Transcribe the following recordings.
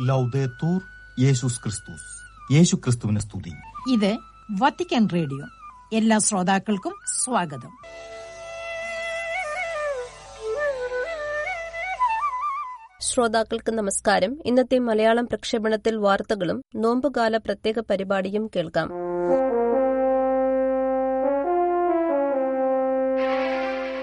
ലൗദേത്തൂർ യേശുസ് ക്രിസ്തുസ് യേശു ക്രിസ്തുവിന് സ്തുതി ഇത് വത്തിക്കാൻ റേഡിയോ എല്ലാ ശ്രോതാക്കൾക്കും സ്വാഗതം. ശ്രോതാക്കൾക്ക് നമസ്കാരം. ഇന്നത്തെ മലയാളം പ്രക്ഷേപണത്തിൽ വാർത്തകളും നോമ്പുകാല പ്രത്യേക പരിപാടിയും കേൾക്കാം.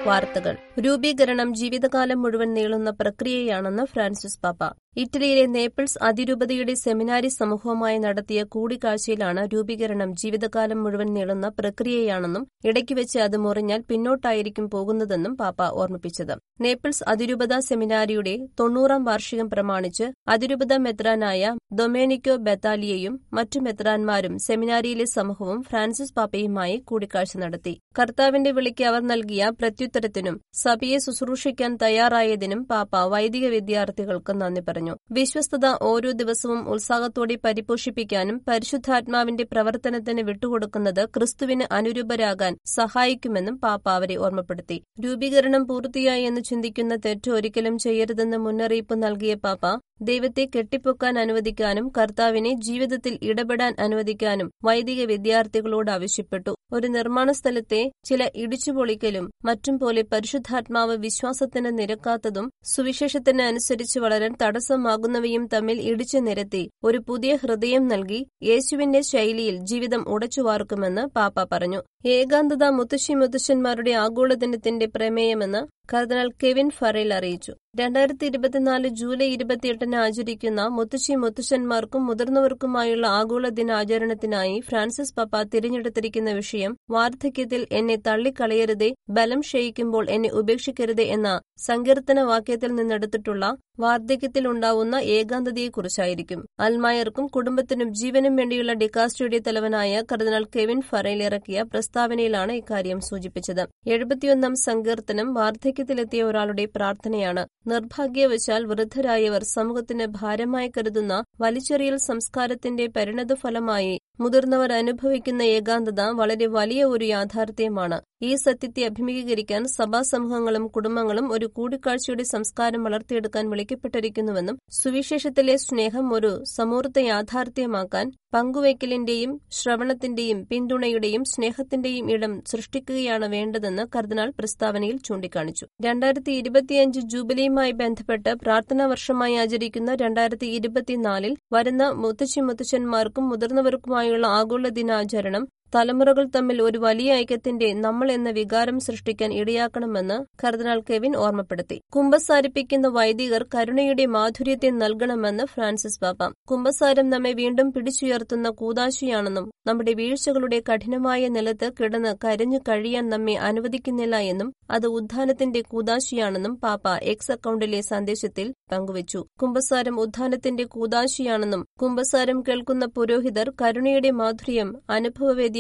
വാർത്തകൾ. രൂപീകരണം ജീവിതകാലം മുഴുവൻ നീളുന്ന പ്രക്രിയയാണെന്ന് ഫ്രാൻസിസ് പാപ്പ. ഇറ്റലിയിലെ നേപ്പിൾസ് അതിരൂപതയുടെ സെമിനാരി സമൂഹവുമായി നടത്തിയ കൂടിക്കാഴ്ചയിലാണ് രൂപീകരണം ജീവിതകാലം മുഴുവൻ നീളുന്ന പ്രക്രിയയാണെന്നും ഇടയ്ക്ക് വെച്ച് അത് മുറിഞ്ഞാൽ പിന്നോട്ടായിരിക്കും പോകുന്നതെന്നും പാപ്പ ഓർമ്മിപ്പിച്ചത്. നേപ്പിൾസ് അതിരൂപത സെമിനാരിയുടെ തൊണ്ണൂറാം വാർഷികം പ്രമാണിച്ച് അതിരൂപത മെത്രാനായ ഡൊമേനിക്കോ ബെത്താലിയയും മറ്റു മെത്രാൻമാരും സെമിനാരിയിലെ സമൂഹവും ഫ്രാൻസിസ് പാപ്പയുമായി കൂടിക്കാഴ്ച നടത്തി. കർത്താവിന്റെ വിളിക്ക് അവർ നൽകിയ പ്രത്യുത്തരത്തിനും സഭയെ ശുശ്രൂഷിക്കാൻ തയ്യാറായതിനും പാപ്പ വൈദിക വിദ്യാർത്ഥികൾക്ക് നന്ദി പറഞ്ഞു. വിശ്വസ്തത ഓരോ ദിവസവും ഉത്സാഹത്തോടെ പരിപോഷിപ്പിക്കാനും പരിശുദ്ധാത്മാവിന്റെ പ്രവർത്തനത്തിന് വിട്ടുകൊടുക്കുന്നത് ക്രിസ്തുവിന് അനുരൂപരാകാൻ സഹായിക്കുമെന്നും പാപ്പ അവരെ ഓർമ്മപ്പെടുത്തി. രൂപീകരണം പൂർത്തിയായി എന്ന് ചിന്തിക്കുന്ന തെറ്റ് ഒരിക്കലും ചെയ്യരുതെന്ന് മുന്നറിയിപ്പ് നൽകിയ പാപ്പ ദൈവത്തെ കെട്ടിപ്പൊക്കാൻ അനുവദിക്കാനും കർത്താവിനെ ജീവിതത്തിൽ ഇടപെടാൻ അനുവദിക്കാനും വൈദിക വിദ്യാർത്ഥികളോട് ആവശ്യപ്പെട്ടു. ഒരു നിർമ്മാണ സ്ഥലത്തെ ചില ഇടിച്ചുപൊളിക്കലും മറ്റും പോലെ പരിശുദ്ധാത്മാവ് വിശ്വാസത്തിന് നിരക്കാത്തതും സുവിശേഷത്തിന് അനുസരിച്ച് വളരാൻ തടസ്സമാകുന്നവയും തമ്മിൽ ഇടിച്ചു നിരത്തി ഒരു പുതിയ ഹൃദയം നൽകി യേശുവിന്റെ ശൈലിയിൽ ജീവിതം ഉടച്ചുവാർക്കുമെന്ന് പാപ്പ പറഞ്ഞു. ഏകാന്തത മുത്തശ്ശി മുത്തശ്ശന്മാരുടെ ആഗോളദിനത്തിന്റെ പ്രമേയമെന്ന് കർദിനാൾ കെവിൻ ഫറേൽ അറിയിച്ചു. രണ്ടായിരത്തി ഇരുപത്തിനാല് ജൂലൈ ഇരുപത്തിയെട്ടിന് ആചരിക്കുന്ന മുത്തശ്ശി മുത്തശ്ശന്മാർക്കും മുതിർന്നവർക്കുമായുള്ള ആഗോള ദിനാചരണത്തിനായി ഫ്രാൻസിസ് പപ്പ തിരഞ്ഞെടുത്തിരിക്കുന്ന വിഷയം വാർദ്ധക്യത്തിൽ എന്നെ തള്ളിക്കളയരുതേ ബലം ക്ഷയിക്കുമ്പോൾ എന്നെ ഉപേക്ഷിക്കരുതേ എന്ന സങ്കീർത്തന വാക്യത്തിൽ നിന്നെടുത്തിട്ടുള്ള വാർദ്ധക്യത്തിൽ ഉണ്ടാവുന്ന ഏകാന്തതയെക്കുറിച്ചായിരിക്കും. അൽമായർക്കും കുടുംബത്തിനും ജീവനും വേണ്ടിയുള്ള ഡിക്കാസ്ട്രിയുടെ തലവനായ കർദിനാൾ കെവിൻ ഫറയിൽ ഇറക്കിയ പ്രസ്താവനയിലാണ് ഇക്കാര്യം സൂചിപ്പിച്ചത്. എഴുപത്തിയൊന്നാം സങ്കീർത്തനം വാർദ്ധക്യത്തിലെത്തിയ ഒരാളുടെ പ്രാർത്ഥനയാണ്. നിർഭാഗ്യവശാൽ വൃദ്ധരായവർ സമൂഹത്തിന് ഭാരമായി കരുതുന്ന വലിച്ചെറിയൽ സംസ്കാരത്തിന്റെ പരിണതഫലമായി മുതിർന്നവർ അനുഭവിക്കുന്ന ഏകാന്തത വളരെ വലിയ ഒരു യാഥാർത്ഥ്യമാണ്. ഈ സത്യത്തെ അഭിമുഖീകരിക്കാൻ സഭാസമൂഹങ്ങളും കുടുംബങ്ങളും ഒരു കൂടിക്കാഴ്ചയുടെ സംസ്കാരം വളർത്തിയെടുക്കാൻ വിളിക്കപ്പെട്ടിരിക്കുന്നുവെന്നും സുവിശേഷത്തിലെ സ്നേഹം ഒരു സമൂർത്ത യാഥാർത്ഥ്യമാക്കാൻ പങ്കുവയ്ക്കലിന്റെയും ശ്രവണത്തിന്റെയും പിന്തുണയുടെയും സ്നേഹത്തിന്റെയും ഇടം സൃഷ്ടിക്കുകയാണ് വേണ്ടതെന്ന് കർദിനാൾ പ്രസ്താവനയിൽ ചൂണ്ടിക്കാണിച്ചു. രണ്ടായിരത്തി ഇരുപത്തിയഞ്ച് ജൂബിലിയുമായി ബന്ധപ്പെട്ട് പ്രാർത്ഥനാ വർഷമായി ആചരിക്കുന്ന രണ്ടായിരത്തി ഇരുപത്തിനാലിൽ വരുന്ന മുത്തശ്ശി മുത്തച്ഛന്മാർക്കും മുതിർന്നവർക്കുമായുള്ള ആഗോള ദിനാചരണം തലമുറകൾ തമ്മിൽ ഒരു വലിയ ഐക്യത്തിന്റെ നമ്മൾ എന്ന വികാരം സൃഷ്ടിക്കാൻ ഇടയാക്കണമെന്ന് കർദിനാൾ കെവിൻ ഓർമ്മപ്പെടുത്തി. കുംഭസാരിപ്പിക്കുന്ന വൈദികർ കരുണയുടെ മാധുര്യത്തെ നൽകണമെന്ന് ഫ്രാൻസിസ് പാപ്പ കുംഭസാരം നമ്മെ വീണ്ടും പിടിച്ചുയർത്തുന്ന കൂതാശിയാണെന്നും നമ്മുടെ വീഴ്ചകളുടെ കഠിനമായ നിലത്ത് കിടന്ന് കരഞ്ഞു കഴിയാൻ നമ്മെ അനുവദിക്കുന്നില്ല എന്നും അത് ഉദ്ധാനത്തിന്റെ കൂതാശിയാണെന്നും പാപ്പ എക്സ് അക്കൌണ്ടിലെ സന്ദേശത്തിൽ പങ്കുവച്ചു. കുംഭസാരം ഉദ്ധാനത്തിന്റെ കൂതാശിയാണെന്നും കുംഭസാരം കേൾക്കുന്ന പുരോഹിതർ കരുണയുടെ മാധുര്യം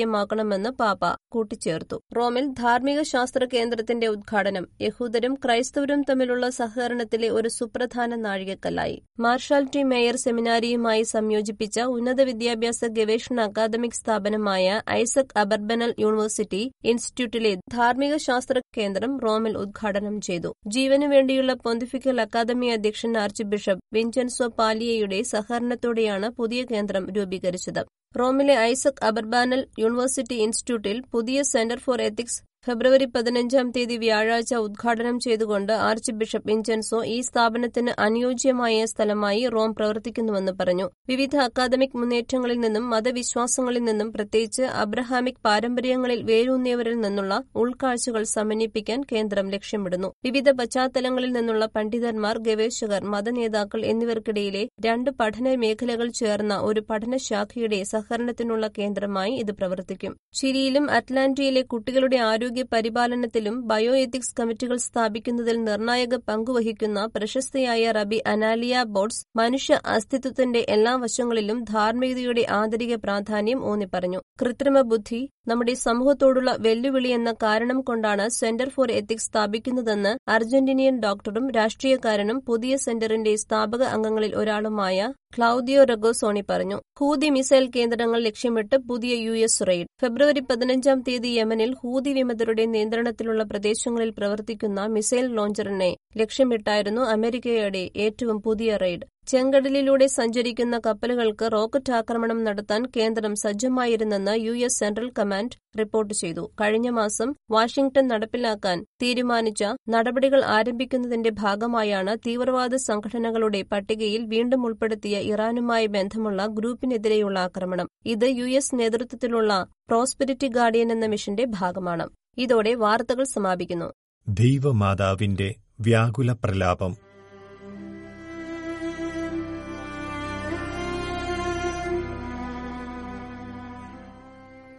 അനുഭവവേദ്യമാക്കണമെന്ന് പാപ്പ കൂട്ടിച്ചേർത്തു. റോമിൽ ധാർമ്മിക ശാസ്ത്ര കേന്ദ്രത്തിന്റെ ഉദ്ഘാടനം യഹൂദരും ക്രൈസ്തവരും തമ്മിലുള്ള സഹകരണത്തിലെ ഒരു സുപ്രധാന നാഴികക്കല്ലായി. മാർഷാൽറ്റി മേയർ സെമിനാരിയുമായി സംയോജിപ്പിച്ച ഉന്നത വിദ്യാഭ്യാസ ഗവേഷണ അക്കാദമിക് സ്ഥാപനമായ ഐസക് അബർബനൽ യൂണിവേഴ്സിറ്റി ഇൻസ്റ്റിറ്റ്യൂട്ടിലെ ധാർമ്മിക ശാസ്ത്ര കേന്ദ്രം റോമിൽ ഉദ്ഘാടനം ചെയ്തു. ജീവനു വേണ്ടിയുള്ള പൊന്തിഫിക്കൽ അക്കാദമി അധ്യക്ഷൻ ആർച്ച് ബിഷപ്പ് വിൻചൻസോ പാലിയയുടെ സഹകരണത്തോടെയാണ് പുതിയ കേന്ദ്രം രൂപീകരിച്ചത്. റോമിലെ ഐസക് അബർബാനൽ യൂണിവേഴ്സിറ്റി ഇൻസ്റ്റിറ്റ്യൂട്ടിൽ പുതിയ സെന്റർ ഫോർ എത്തിക്സ് ഫെബ്രുവരി പതിനഞ്ചാം തീയതി വ്യാഴാഴ്ച ഉദ്ഘാടനം ചെയ്തുകൊണ്ട് ആർച്ച് ബിഷപ്പ് ഇൻജൻസോ ഈ സ്ഥാപനത്തിന് അനുയോജ്യമായ സ്ഥലമായി റോം പ്രവർത്തിക്കുന്നുവെന്ന് പറഞ്ഞു. വിവിധ അക്കാദമിക് മുന്നേറ്റങ്ങളിൽ നിന്നും മതവിശ്വാസങ്ങളിൽ നിന്നും പ്രത്യേകിച്ച് അബ്രഹാമിക് പാരമ്പര്യങ്ങളിൽ വേരൂന്നിയവരിൽ നിന്നുള്ള ഉൾക്കാഴ്ചകൾ സമന്വയിപ്പിക്കാൻ കേന്ദ്രം ലക്ഷ്യമിടുന്നു. വിവിധ പശ്ചാത്തലങ്ങളിൽ നിന്നുള്ള പണ്ഡിതന്മാർ ഗവേഷകർ മതനേതാക്കൾ എന്നിവർക്കിടയിലെ രണ്ട് പഠന മേഖലകൾ ചേർന്ന ഒരു പഠനശാഖയുടെ സഹകരണത്തിനുള്ള കേന്ദ്രമായി ഇത് പ്രവർത്തിക്കും. ചിരിയിലും അറ്റ്ലാന്റയിലെ കുട്ടികളുടെ ആരോഗ്യ പരിപാലനത്തിലും ബയോ എത്തിക്സ് കമ്മിറ്റികൾ സ്ഥാപിക്കുന്നതിൽ നിർണായക പങ്കുവഹിക്കുന്ന പ്രശസ്തയായ റബി അനാലിയ ബോട്ട്സ് മനുഷ്യ അസ്തിത്വത്തിന്റെ എല്ലാ വശങ്ങളിലും ധാർമ്മികതയുടെ ആന്തരിക പ്രാധാന്യം ഊന്നിപ്പറഞ്ഞു കൃത്രിമ ബുദ്ധി നമ്മുടെ സമൂഹത്തോടുള്ള വെല്ലുവിളി എന്ന കാരണം കൊണ്ടാണ് സെന്റർ ഫോർ എത്തിക്സ് സ്ഥാപിക്കുന്നതെന്ന് അർജന്റീനിയൻ ഡോക്ടറും രാഷ്ട്രീയക്കാരനും പുതിയ സെന്ററിന്റെ സ്ഥാപക അംഗങ്ങളിൽ ഒരാളുമായ ക്ലൌദിയോ റഗോസോണി പറഞ്ഞു. ഹൂതി മിസൈൽ കേന്ദ്രങ്ങൾ ലക്ഷ്യമിട്ട് പുതിയ യു എസ് റെയ്ഡ്. ഫെബ്രുവരി പതിനഞ്ചാം തീയതി യമനിൽ ഹൂതി വിമതരുടെ നിയന്ത്രണത്തിലുള്ള പ്രദേശങ്ങളിൽ പ്രവർത്തിക്കുന്ന മിസൈൽ ലോഞ്ചറിനെ ലക്ഷ്യമിട്ടായിരുന്നു അമേരിക്കയുടെ ഏറ്റവും പുതിയ റെയ്ഡ്. ചെങ്കടലിലൂടെ സഞ്ചരിക്കുന്ന കപ്പലുകൾക്ക് റോക്കറ്റ് ആക്രമണം നടത്താൻ കേന്ദ്രം സജ്ജമായിരുന്നെന്ന് U S Central Command report ചെയ്തു. കഴിഞ്ഞ മാസം വാഷിംഗ്ടൺ നടപ്പിലാക്കാൻ തീരുമാനിച്ച നടപടികൾ ആരംഭിക്കുന്നതിന്റെ ഭാഗമായാണ് തീവ്രവാദ സംഘടനകളുടെ പട്ടികയിൽ വീണ്ടും ഉൾപ്പെടുത്തിയ ഇറാനുമായി ബന്ധമുള്ള ഗ്രൂപ്പിനെതിരെയുള്ള ആക്രമണം. ഇത് യു എസ് നേതൃത്വത്തിലുള്ള പ്രോസ്പെരിറ്റി ഗാർഡിയൻ എന്ന മിഷന്റെ ഭാഗമാണ്. ഇതോടെ വാർത്തകൾ സമാപിക്കുന്നു. ദൈവമാതാവിന്റെ വ്യാകുല പ്രലാപം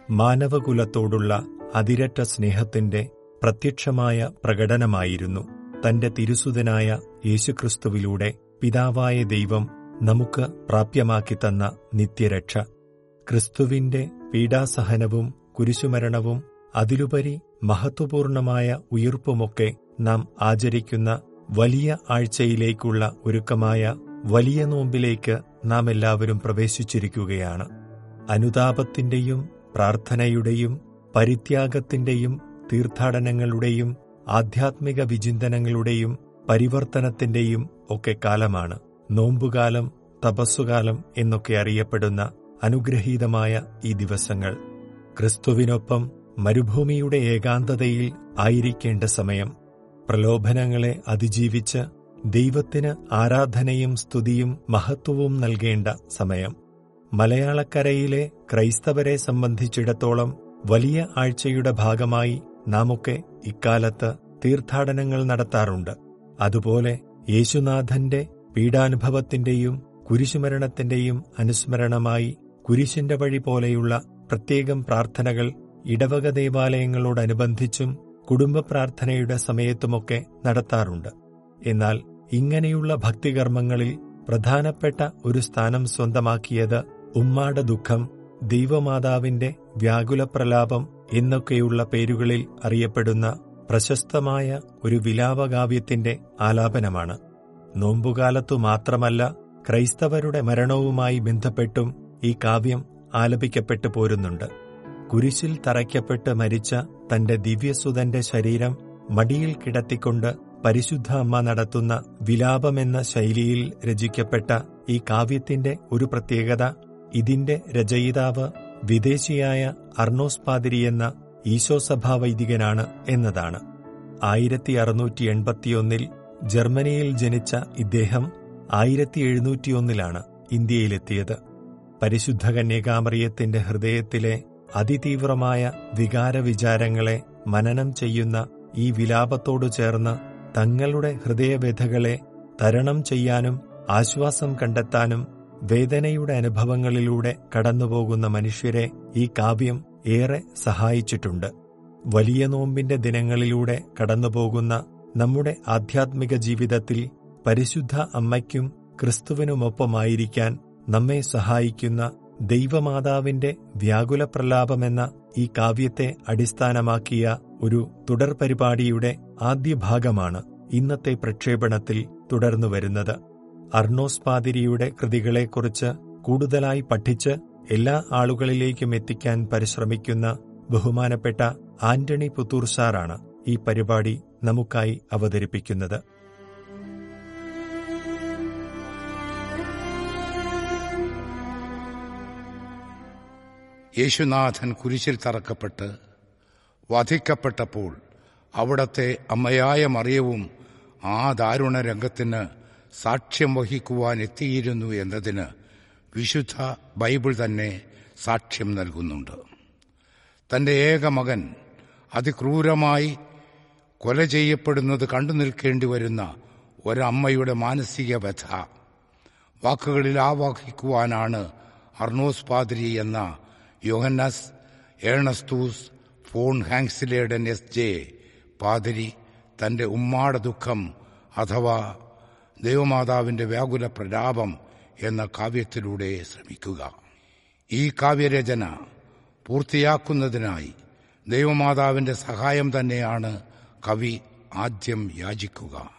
മാനവകുലത്തോടുള്ള അതിരറ്റ സ്നേഹത്തിന്റെ പ്രത്യക്ഷമായ പ്രകടനമായിരുന്നു തന്റെ തിരുസുതനായ യേശുക്രിസ്തുവിലൂടെ പിതാവായ ദൈവം നമുക്ക് പ്രാപ്യമാക്കി തന്ന നിത്യരക്ഷ. ക്രിസ്തുവിന്റെ പീഡാസഹനവും കുരിശുമരണവും അതിലുപരി മഹത്വപൂർണമായ ഉയർപ്പുമൊക്കെ നാം ആചരിക്കുന്ന വലിയ ആഴ്ചയിലേക്കുള്ള ഒരുക്കമായ വലിയ നോമ്പിലേക്ക് നാം എല്ലാവരും പ്രവേശിച്ചിരിക്കുകയാണ്. അനുതാപത്തിന്റെയും പ്രാർത്ഥനയുടെയും പരിത്യാഗത്തിന്റെയും തീർത്ഥാടനങ്ങളുടെയും ആധ്യാത്മിക വിചിന്തനങ്ങളുടെയും പരിവർത്തനത്തിന്റെയും ഒക്കെ കാലമാണ്. നോമ്പുകാലം തപസ്സുകാലം എന്നൊക്കെ അറിയപ്പെടുന്ന അനുഗ്രഹീതമായ ഈ ദിവസങ്ങൾ. ക്രിസ്തുവിനൊപ്പം മരുഭൂമിയുടെ ഏകാന്തതയിൽ ആയിരിക്കേണ്ട സമയം. പ്രലോഭനങ്ങളെ അതിജീവിച്ച് ദൈവത്തിന് ആരാധനയും സ്തുതിയും മഹത്വവും നൽകേണ്ട സമയം. മലയാളക്കരയിലെ ക്രൈസ്തവരെ സംബന്ധിച്ചിടത്തോളം വലിയ ആഴ്ചയുടെ ഭാഗമായി നാമൊക്കെ ഇക്കാലത്ത് തീർത്ഥാടനങ്ങൾ നടത്താറുണ്ട്. അതുപോലെ യേശുനാഥന്റെ പീഡാനുഭവത്തിന്റെയും കുരിശുമരണത്തിന്റെയും അനുസ്മരണമായി കുരിശിന്റെ വഴി പോലെയുള്ള പ്രത്യേകം പ്രാർത്ഥനകൾ ഇടവക ദേവാലയങ്ങളോടനുബന്ധിച്ചും കുടുംബ പ്രാർത്ഥനയുടെ സമയത്തുമൊക്കെ നടത്താറുണ്ട്. എന്നാൽ ഇങ്ങനെയുള്ള ഭക്തികർമ്മങ്ങളിൽ പ്രധാനപ്പെട്ട ഒരു സ്ഥാനം സ്വന്തമാക്കിയത് ഉമ്മാട ദുഃഖം ദൈവമാതാവിന്റെ വ്യാകുലപ്രലാപം എന്നൊക്കെയുള്ള പേരുകളിൽ അറിയപ്പെടുന്ന പ്രശസ്തമായ ഒരു വിലാപകാവ്യത്തിന്റെ ആലാപനമാണ്. നോമ്പുകാലത്തു മാത്രമല്ല ക്രൈസ്തവരുടെ മരണവുമായി ബന്ധപ്പെട്ടും ഈ കാവ്യം ആലപിക്കപ്പെട്ടു പോരുന്നുണ്ട്. കുരിശിൽ തറയ്ക്കപ്പെട്ട് മരിച്ച തന്റെ ദിവ്യസുതന്റെ ശരീരം മടിയിൽ കിടത്തിക്കൊണ്ട് പരിശുദ്ധ അമ്മ നടത്തുന്ന വിലാപമെന്ന ശൈലിയിൽ രചിക്കപ്പെട്ട ഈ കാവ്യത്തിന്റെ ഒരു പ്രത്യേകത ഇതിന്റെ രചയിതാവ് വിദേശിയായ അർണോസ് പാതിരി എന്ന ഈശോസഭാ വൈദികനാണ് എന്നതാണ്. ആയിരത്തി അറുന്നൂറ്റി എൺപത്തിയൊന്നിൽ ജർമ്മനിയിൽ ജനിച്ച ഇദ്ദേഹം ആയിരത്തി എഴുന്നൂറ്റിയൊന്നിലാണ് ഇന്ത്യയിലെത്തിയത്. പരിശുദ്ധ കന്യകാമറിയത്തിന്റെ ഹൃദയത്തിലെ അതിതീവ്രമായ വികാരവിചാരങ്ങളെ മനനം ചെയ്യുന്ന ഈ വിലാപത്തോടു ചേർന്ന് തങ്ങളുടെ ഹൃദയവ്യഥകളെ തരണം ചെയ്യാനും ആശ്വാസം കണ്ടെത്താനും വേദനയുടെ അനുഭവങ്ങളിലൂടെ കടന്നുപോകുന്ന മനുഷ്യരെ ഈ കാവ്യം ഏറെ സഹായിച്ചിട്ടുണ്ട്. വലിയ നോമ്പിന്റെ ദിനങ്ങളിലൂടെ കടന്നുപോകുന്ന നമ്മുടെ ആധ്യാത്മിക ജീവിതത്തിൽ പരിശുദ്ധ അമ്മയ്ക്കും ക്രിസ്തുവിനുമൊപ്പമായിരിക്കാൻ നമ്മെ സഹായിക്കുന്ന ദൈവമാതാവിന്റെ വ്യാകുല പ്രലാപമെന്ന ഈ കാവ്യത്തെ അടിസ്ഥാനമാക്കിയ ഒരു തുടർ പരിപാടിയുടെ ആദ്യ ഭാഗമാണ് ഇന്നത്തെ പ്രക്ഷേപണത്തിൽ തുടർന്നു വരുന്നത് അർണോസ് പാതിരിയുടെ കൃതികളെക്കുറിച്ച് കൂടുതലായി പഠിച്ച് എല്ലാ ആളുകളിലേക്കും എത്തിക്കാൻ പരിശ്രമിക്കുന്ന ബഹുമാനപ്പെട്ട ആന്റണി പുത്തൂർ സാറാണ് ഈ പരിപാടി നമുക്കായി അവതരിപ്പിക്കുന്നത്. യേശുനാഥൻ കുരിശിൽ തറക്കപ്പെട്ട് വധിക്കപ്പെട്ടപ്പോൾ അവിടത്തെ അമ്മയായ മറിയവും ആ ദാരുണ രംഗത്തിന് സാക്ഷ്യം വഹിക്കുവാൻ എത്തിയിരുന്നു എന്നതിന് വിശുദ്ധ ബൈബിൾ തന്നെ സാക്ഷ്യം നൽകുന്നുണ്ട്. തന്റെ ഏക മകൻ അതിക്രൂരമായി കൊല ചെയ്യപ്പെടുന്നത് കണ്ടു നിൽക്കേണ്ടി വരുന്ന ഒരമ്മയുടെ മാനസിക വ്യഥ. വാക്കുകളിൽ ആവാഹിക്കുവാനാണ് അർണോസ് പാദ്രി എന്ന Johannes Ernestus von Hanxleden S J പാതിരി തന്റെ ഉമ്മാട ദുഃഖം അഥവാ ദൈവമാതാവിന്റെ വ്യാകുല പ്രലാപം എന്ന കാവ്യത്തിലൂടെ ശ്രമിക്കുക. ഈ കാവ്യരചന പൂർത്തിയാക്കുന്നതിനായി ദൈവമാതാവിന്റെ സഹായം തന്നെയാണ് കവി ആദ്യം യാചിക്കുക.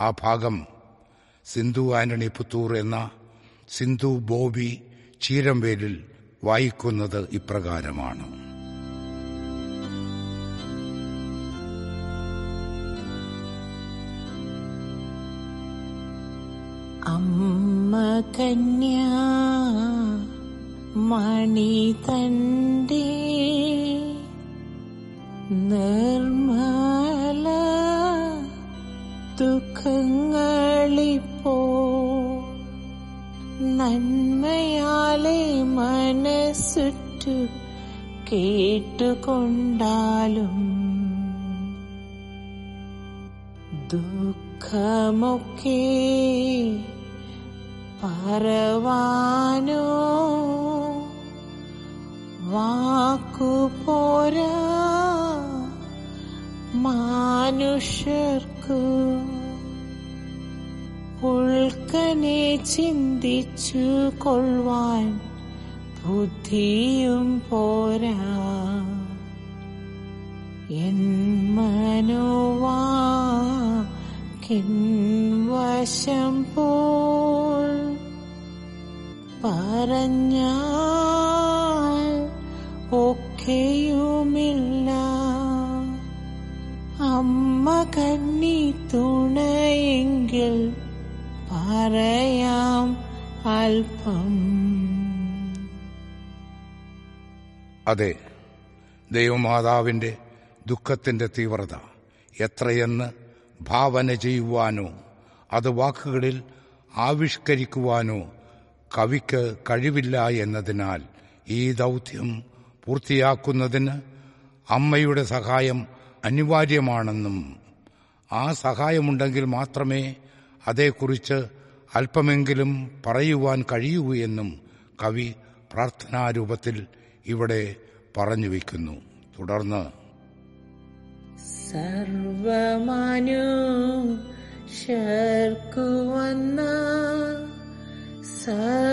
ആ ഭാഗം സിന്ധു ആന്റണി പുത്തൂർ എന്ന സിന്ധു ബോബി ചീരംവേലിൽ വായിക്കുന്നത് ഇപ്രകാരമാണ്. അമ്മ കന്യ മണി തന്റെ നിർമ്മല ദുഃഖങ്ങളിപ്പോ നന്മയാലെ മനസ്സുറ്റു കേട്ടുകൊണ്ടാലും ദുഃഖമൊക്കെ മാനുഷർക്കു ഉൾക്കനെ ചിന്തിച്ചു കൊള്ളുവാൻ ബുദ്ധിയും പോരാ. എൻ മനോവാ വശം പോൾ പറഞ്ഞാൽ ഒക്കെയുമില്ല. അമ്മ കന്നി തുണയെങ്കിൽ പറയാം അല്പം. അതെ ദൈവമാതാവിന്റെ ദുഃഖത്തിന്റെ തീവ്രത എത്രയെന്ന് ഭാവന ചെയ്യുവാനോ അത് വാക്കുകളിൽ ആവിഷ്കരിക്കുവാനോ കവിക്ക് കഴിവില്ല എന്നതിനാൽ ഈ ദൗത്യം പൂർത്തിയാക്കുന്നതിന് അമ്മയുടെ സഹായം അനിവാര്യമാണെന്നും ആ സഹായമുണ്ടെങ്കിൽ മാത്രമേ അതേക്കുറിച്ച് അല്പമെങ്കിലും പറയുവാൻ കഴിയൂ എന്നും കവി പ്രാർത്ഥനാരൂപത്തിൽ ഇവിടെ പറഞ്ഞു വയ്ക്കുന്നു. തുടർന്ന് സർവമാനു ശർക്കുവന്ന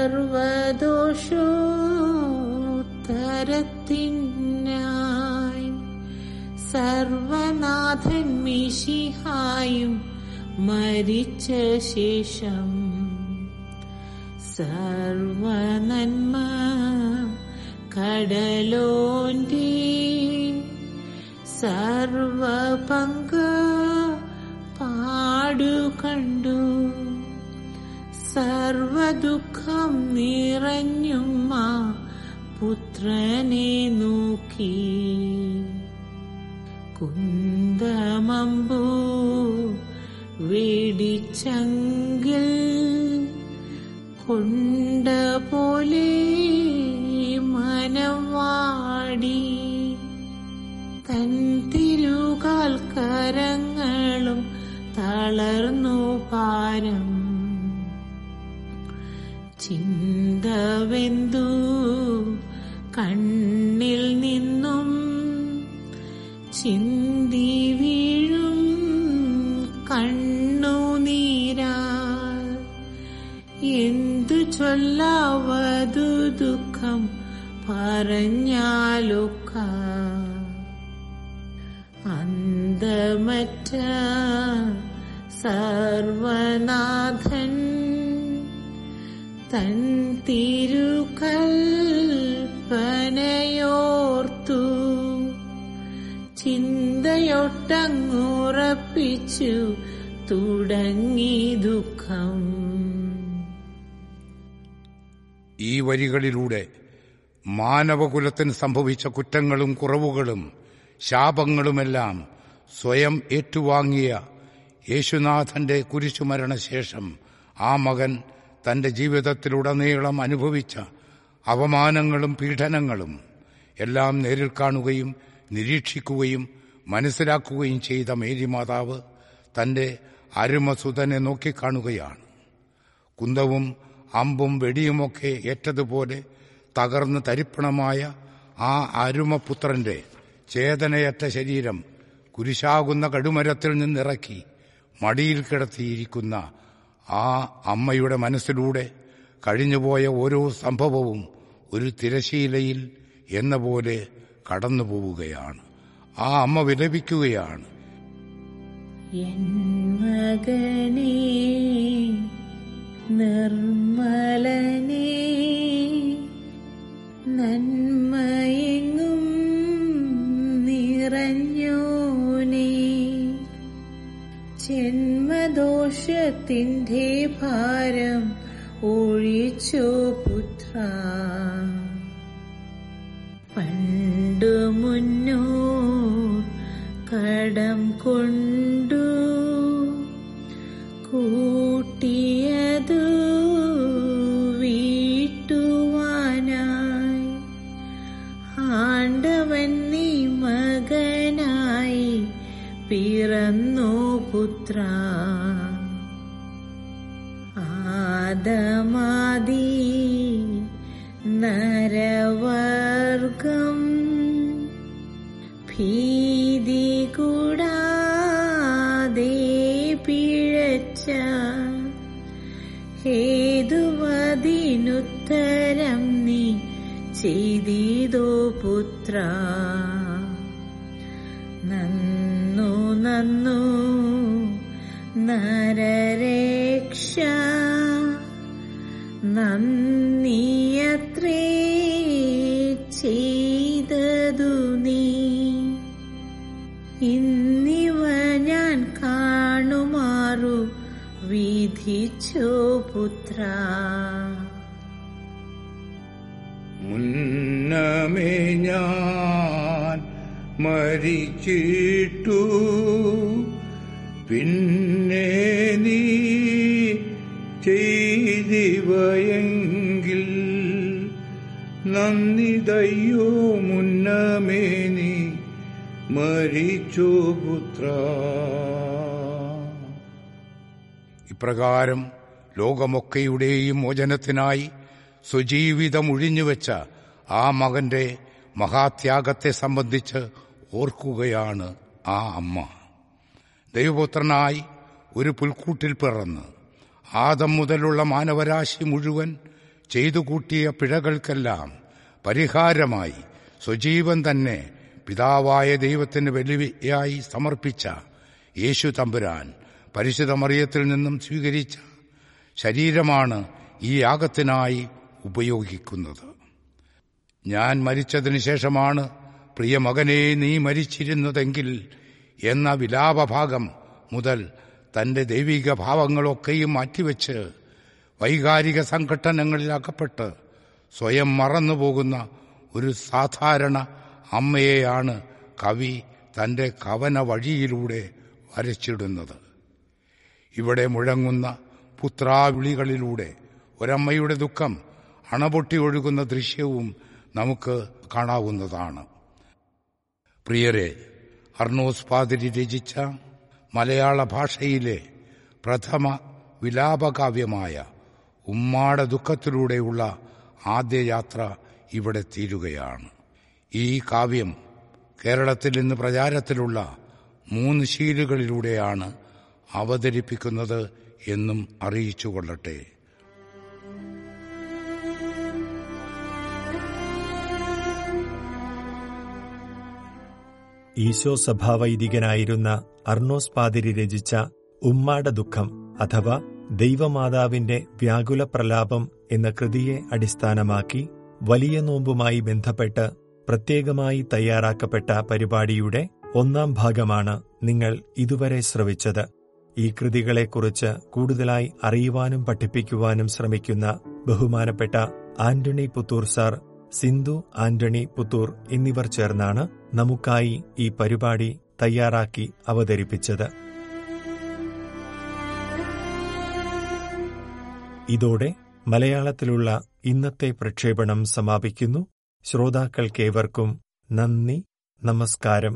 സർവദോഷോ തരത്തിനായി സർവനാഥൻ മിഷിഹായും മരിച്ച ശേഷം സർവനന്മ കടലോന്റെ സർവപങ്ക് പാടു കണ്ടു സർവദുഃഖം നിറഞ്ഞുമ്മ പുത്രനെ നോക്കി. കുന്തമമ്പു വേടിച്ചങ്കിൽ കൊണ്ട പോലെ മനവാടി. തൻ തിരുകാൽ കരങ്ങളും തളർന്നു പാരം ചിന്തവെന്തു? കണ്ണിൽ നിന്നും ചിന്തി വീഴും കണ്ണുനീരാൽ എന്തു ചൊല്ലാവതു ദുഃഖം പറഞ്ഞാലൊക്ക? അന്തമറ്റ സർവനാഥൻ തൻ തിരുകൽപ്പനയോർത്തു ചിന്തയൊട്ടങ്ങുറപ്പിച്ചു തുടങ്ങി ദുഃഖം. ഈ വരികളിലൂടെ മാനവകുലത്തിന് സംഭവിച്ച കുറ്റങ്ങളും കുറവുകളും ശാപങ്ങളുമെല്ലാം സ്വയം ഏറ്റുവാങ്ങിയ യേശുനാഥന്റെ കുരിശുമരണശേഷം ആ മകൻ തന്റെ ജീവിതത്തിലുടനീളം അനുഭവിച്ച അവമാനങ്ങളും പീഡനങ്ങളും എല്ലാം നേരിൽ കാണുകയും നിരീക്ഷിക്കുകയും മനസ്സിലാക്കുകയും ചെയ്ത മേരി മാതാവ് തന്റെ അരുമസുതനെ നോക്കിക്കാണുകയാണ്. കുന്തവും അമ്പും വെടിയുമൊക്കെ ഏറ്റതുപോലെ തകർന്ന് തരിപ്പണമായ ആ അരുമപുത്രന്റെ ചേതനയറ്റ ശരീരം കുരിശാകുന്ന കടുമരത്തിൽ നിന്നിറക്കി മടിയിൽ കിടത്തിയിരിക്കുന്ന ആ അമ്മയുടെ മനസ്സിലൂടെ കഴിഞ്ഞുപോയ ഓരോ സംഭവവും ഒരു തിരശീലയിൽ എന്ന പോലെ കടന്നു പോവുകയാണ് ആ അമ്മ വിലപിക്കുകയാണ്. നിർമ്മലനേ നന്മയെങ്ങും നിറഞ്ഞോനേ ജന്മദോഷത്തിന്റെ ഭാരം ഒഴിച്ചോ പുത്ര. പണ്ടു മുന്നോ കടം കൊണ്ടു കൂട്ടിയതു വീട്ടുവാനായി. ആണ്ടവൻ നീ മകനായി പിറന്നു. പുത്ര. ആദമാദി നരവർഗം. ഭീതി കൂടാതെ പിഴച്ച ഹേതുവതിനുത്തരം നീ ചെയ്തിതോ പുത്ര. ഇന്നിവ ഞാൻ കാണുമാറു. വിധിച്ചോ പുത്ര. മുന്നമേ ഞാൻ മരിച്ചിട്ടു. പിന്നെ നീ ചെയ്തിവയെങ്കിൽ നന്ദിതയ്യോ മുന്നമേ മരിച്ചു പുത്ര. ഇപ്രകാരം ലോകമൊക്കെയുടെയും മോചനത്തിനായി സ്വജീവിതമൊഴിഞ്ഞുവെച്ച ആ മകന്റെ മഹാത്യാഗത്തെ സംബന്ധിച്ച് ഓർക്കുകയാണ് ആ അമ്മ. ദൈവപുത്രനായി ഒരു പുൽക്കൂട്ടിൽ പിറന്ന് ആദം മുതലുള്ള മാനവരാശി മുഴുവൻ ചെയ്തു കൂട്ടിയ പിഴകൾക്കെല്ലാം പരിഹാരമായി സ്വജീവൻ തന്നെ പിതാവായ ദൈവത്തിന് വെല്ലുവിളിയായി സമർപ്പിച്ച യേശു തമ്പുരാൻ പരിശുദ്ധ മറിയത്തിൽ നിന്നും സ്വീകരിച്ച ശരീരമാണ് ഈ യാഗത്തിനായി ഉപയോഗിക്കുന്നത്. ഞാൻ മരിച്ചതിനു ശേഷമാണ് പ്രിയ പ്രിയമകനെ നീ മരിച്ചിരുന്നതെങ്കിൽ എന്ന വിലാപഭാഗം മുതൽ തന്റെ ദൈവിക ഭാവങ്ങളൊക്കെയും മാറ്റിവെച്ച് വൈകാരിക സംഘട്ടനങ്ങളിൽ അകപ്പെട്ട് സ്വയം മറന്നുപോകുന്ന ഒരു സാധാരണ അമ്മയെയാണ് കവി തന്റെ കവന വഴിയിലൂടെ വരച്ചിടുന്നത്. ഇവിടെ മുഴങ്ങുന്ന പുത്രാവിളികളിലൂടെ ഒരമ്മയുടെ ദുഃഖം അണപൊട്ടി ഒഴുകുന്ന ദൃശ്യവും നമുക്ക് കാണാവുന്നതാണ്. പ്രിയരെ അർണോസ് പാതിരി രചിച്ച മലയാള ഭാഷയിലെ പ്രഥമ വിലാപകാവ്യമായ ഉമ്മാട ദുഃഖത്തിലൂടെയുള്ള ആദ്യ യാത്ര ഇവിടെ തീരുകയാണ്. ഈ കാവ്യം കേരളത്തിൽ ഇന്ന് പ്രചാരത്തിലുള്ള മൂന്ന് ശീലുകളിലൂടെയാണ് അവതരിപ്പിക്കുന്നത് എന്നും അറിയിച്ചുകൊള്ളട്ടെ ഈശോ സഭാവൈദികനായിരുന്ന അർണോസ് പാതിരി രചിച്ച ഉമ്മാട ദുഃഖം അഥവാ ദൈവമാതാവിന്റെ വ്യാകുല പ്രലാപം എന്ന കൃതിയെ അടിസ്ഥാനമാക്കി വലിയ നോമ്പുമായി ബന്ധപ്പെട്ട് പ്രത്യേകമായി തയ്യാറാക്കപ്പെട്ട പരിപാടിയുടെ ഒന്നാം ഭാഗമാണ് നിങ്ങൾ ഇതുവരെ ശ്രവിച്ചത്. ഈ കൃതികളെക്കുറിച്ച് കൂടുതലായി അറിയുവാനും പഠിപ്പിക്കുവാനും ശ്രമിക്കുന്ന ബഹുമാനപ്പെട്ട ആന്റണി പുത്തൂർ സാർ സിന്ധു ആന്റണി പുത്തൂർ എന്നിവർ ചേർന്നാണ് നമുക്കായി ഈ പരിപാടി തയ്യാറാക്കി അവതരിപ്പിച്ചത്. ഇതോടെ മലയാളത്തിലുള്ള ഇന്നത്തെ പ്രക്ഷേപണം സമാപിക്കുന്നു. ശ്രോതാക്കൾക്കേവർക്കും നന്ദി നമസ്കാരം.